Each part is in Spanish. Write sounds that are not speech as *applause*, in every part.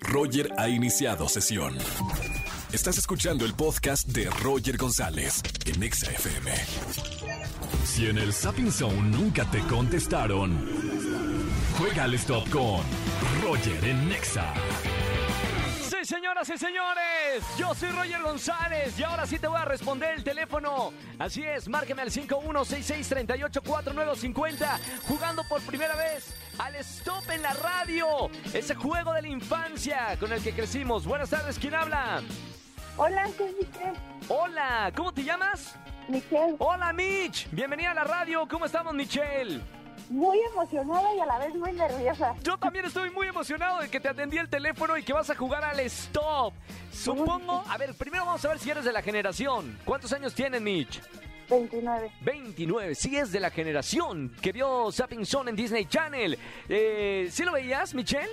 Roger ha iniciado sesión. Estás escuchando el podcast de Roger González en Exa FM. Si en el Sapping Zone nunca te contestaron, juega al stop con Roger en Nexa. Sí, señoras y señores, yo soy Roger González y ahora sí te voy a responder el teléfono. Así es, márqueme al 5166384950, jugando por primera vez al Stop en la radio, ese juego de la infancia con el que crecimos. Buenas tardes, ¿quién habla? Hola, soy Michelle. Hola, ¿cómo te llamas? Michelle, Hola, Mitch. Bienvenida a la radio. ¿Cómo estamos, Michelle? Muy emocionada y a la vez muy nerviosa. Yo también estoy muy emocionado de que te atendí el teléfono y que vas a jugar al Stop. Supongo, a ver, primero vamos a ver si eres de la generación. ¿Cuántos años tienes, Mitch? 29. 29, sí es de la generación que vio Zapping Zone en Disney Channel. Eh, ¿Sí lo veías, Michelle?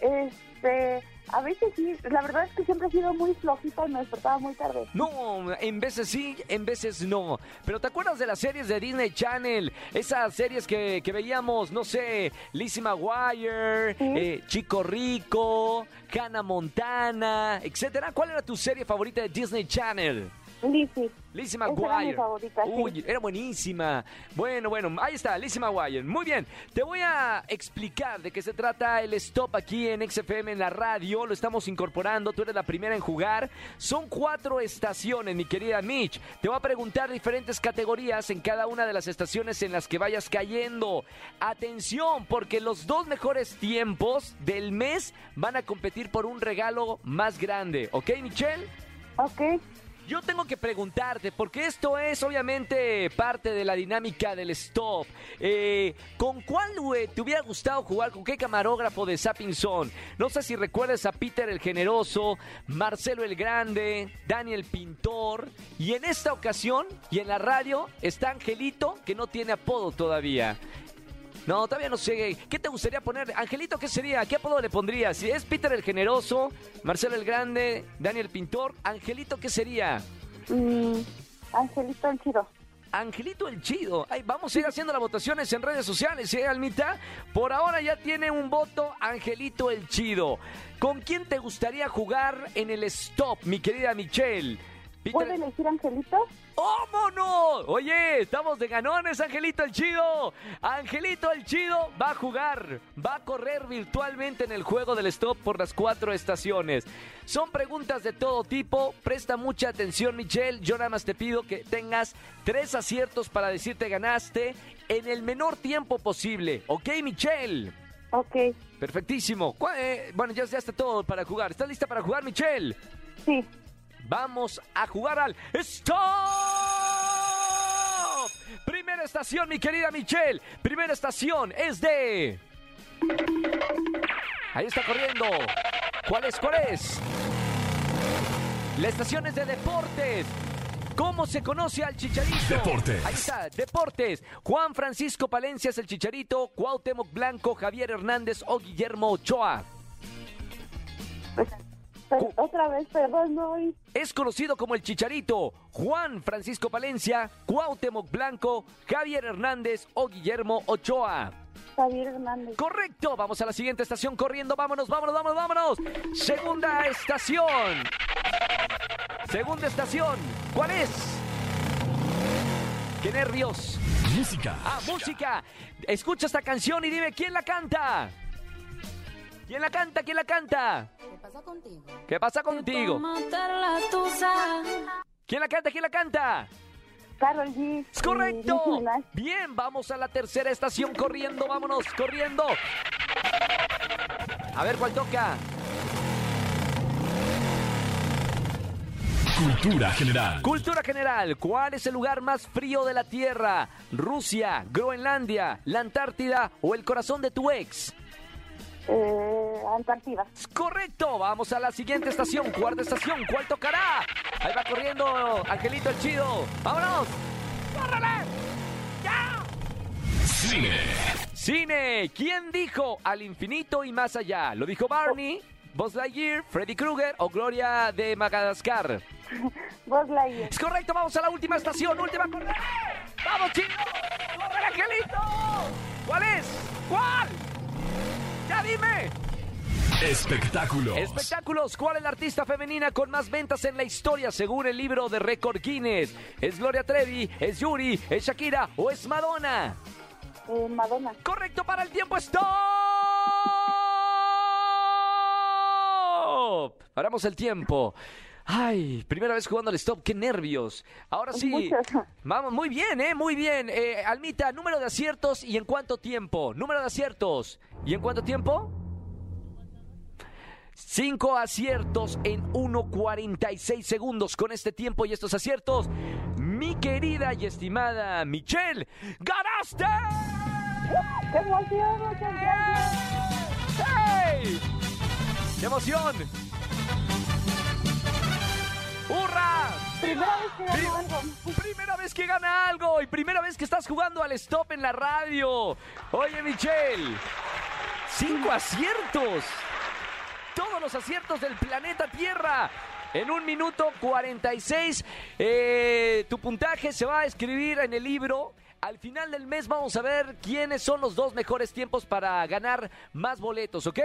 Este, a veces sí, la verdad es que siempre he sido muy flojita y me despertaba muy tarde. No, en veces sí, en veces no. Pero ¿te acuerdas de las series de Disney Channel? Esas series que, que veíamos, no sé, Lizzie McGuire, Sí. eh, Chico Rico, Hannah Montana, etcétera. ¿Cuál era tu serie favorita de Disney Channel? Lizzie. Lizzie McGuire. sí. Uy, era buenísima. Bueno, bueno, ahí está, Lizzie McGuire. Muy bien, te voy a explicar de qué se trata el stop aquí en XFM en la radio. Lo estamos incorporando, tú eres la primera en jugar. Son cuatro estaciones, mi querida Mitch. Te voy a preguntar diferentes categorías en cada una de las estaciones en las que vayas cayendo. Atención, porque los dos mejores tiempos del mes van a competir por un regalo más grande. ¿Ok, Michelle? Ok. Yo tengo que preguntarte, porque esto es obviamente parte de la dinámica del stop. Eh, ¿Con cuál te hubiera gustado jugar? ¿Con qué camarógrafo de Zapping? No sé si recuerdas a Peter el Generoso, Marcelo el Grande, Daniel Pintor. Y en esta ocasión, y en la radio, está Angelito, que no tiene apodo todavía. No, todavía no sé. ¿Qué te gustaría poner? Angelito, ¿qué sería? ¿Qué apodo le pondrías? Si es Peter el Generoso, Marcelo el Grande, Daniel Pintor, Angelito, ¿qué sería? Mm, Angelito el chido. Angelito el Chido. Ay, vamos a ir haciendo las votaciones en redes sociales, ¿eh, Almita? Por ahora ya tiene un voto Angelito el Chido. ¿Con quién te gustaría jugar en el stop, mi querida Michelle? Peter- ¿Puedo elegir Angelito? ¡Vámonos! Oye, estamos de ganones, Angelito el Chido. Angelito el Chido va a jugar, va a correr virtualmente en el juego del stop por las cuatro estaciones. Son preguntas de todo tipo. Presta mucha atención, Michelle. Yo nada más te pido que tengas tres aciertos para decirte ganaste en el menor tiempo posible. ¿Ok, Michelle? Ok. Perfectísimo. ¿Cuál- eh, bueno, ya, ya está todo para jugar. ¿Estás lista para jugar, Michelle? Sí. Vamos a jugar al Stop. Primera estación, mi querida Michelle. Primera estación es de. Ahí está corriendo. ¿Cuál es? ¿Cuál es? La estación es de deportes. ¿Cómo se conoce al Chicharito? Deportes. Ahí está, Deportes. Juan Francisco Palencia es el Chicharito, Cuauhtémoc Blanco, Javier Hernández o Guillermo Ochoa. Pero otra vez, perdón, no oí. Es conocido como el Chicharito, Juan Francisco Palencia, Cuauhtémoc Blanco, Javier Hernández o Guillermo Ochoa. Javier Hernández. Correcto, vamos a la siguiente estación corriendo, vámonos, vámonos, vámonos, vámonos. Segunda estación. Segunda estación, ¿cuál es? ¡Qué nervios! Música. Ah, música. Escucha esta canción y dime quién la canta. ¿Quién la canta? ¿Quién la canta? ¿Qué pasa contigo? ¿Qué pasa contigo? ¿Quién la canta? ¿Quién la canta? Carol G. ¡Es correcto! Bien, vamos a la tercera estación corriendo, vámonos, corriendo. A ver cuál toca. Cultura general. Cultura general, ¿cuál es el lugar más frío de la Tierra? ¿Rusia, Groenlandia, la Antártida o el corazón de tu ex? Eh, Antártida. Es correcto, vamos a la siguiente estación, cuarta estación, ¿cuál tocará? Ahí va corriendo Angelito el Chido. ¡Vámonos! ¡Córrele! ¡Ya! Cine. Cine, ¿quién dijo al infinito y más allá? ¿Lo dijo Barney, Buzz Lightyear, Freddy Krueger o Gloria de Madagascar? *laughs* Buzz Lightyear. Es correcto, vamos a la última estación, última correr. ¡Vamos, chicos! ¡Corre, Angelito! ¿Cuál es? ¿Cuál? ¡Ya dime! Espectáculos. Espectáculos. ¿Cuál es la artista femenina con más ventas en la historia según el libro de récord Guinness? ¿Es Gloria Trevi? ¿Es Yuri? ¿Es Shakira? ¿O es Madonna? Eh, Madonna. Correcto para el tiempo. ¡Stop! Paramos el tiempo. Ay, primera vez jugando al stop, qué nervios. Ahora sí. Muchas. Vamos, muy bien, ¿eh? Muy bien. Eh, Almita, número de aciertos y en cuánto tiempo. Número de aciertos. ¿Y en cuánto tiempo? Cinco aciertos en 1.46 segundos. Con este tiempo y estos aciertos, mi querida y estimada Michelle, ¡ganaste! ¡Qué emoción! Muchas gracias. ¡Hey! ¡Qué emoción! ¡Hurra! Primera vez que Pri- gano algo. Primera vez que gana algo y primera vez que estás jugando al stop en la radio. Oye, Michelle, cinco aciertos. Todos los aciertos del planeta Tierra. En un minuto 46, eh, tu puntaje se va a escribir en el libro. Al final del mes vamos a ver quiénes son los dos mejores tiempos para ganar más boletos, ¿ok?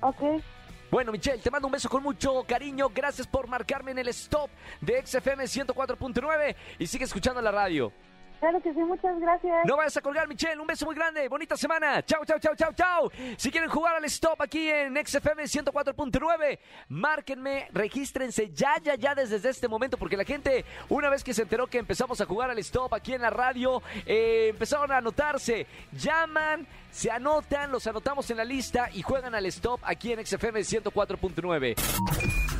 Ok. Bueno, Michelle, te mando un beso con mucho cariño. Gracias por marcarme en el stop de XFM 104.9 y sigue escuchando la radio. Claro que sí, muchas gracias. No vayas a colgar, Michelle. Un beso muy grande. Bonita semana. Chao, chao, chao, chao, chao. Si quieren jugar al stop aquí en XFM 104.9, márquenme, regístrense ya, ya, ya desde este momento, porque la gente, una vez que se enteró que empezamos a jugar al stop aquí en la radio, eh, empezaron a anotarse. Llaman, se anotan, los anotamos en la lista y juegan al stop aquí en XFM 104.9.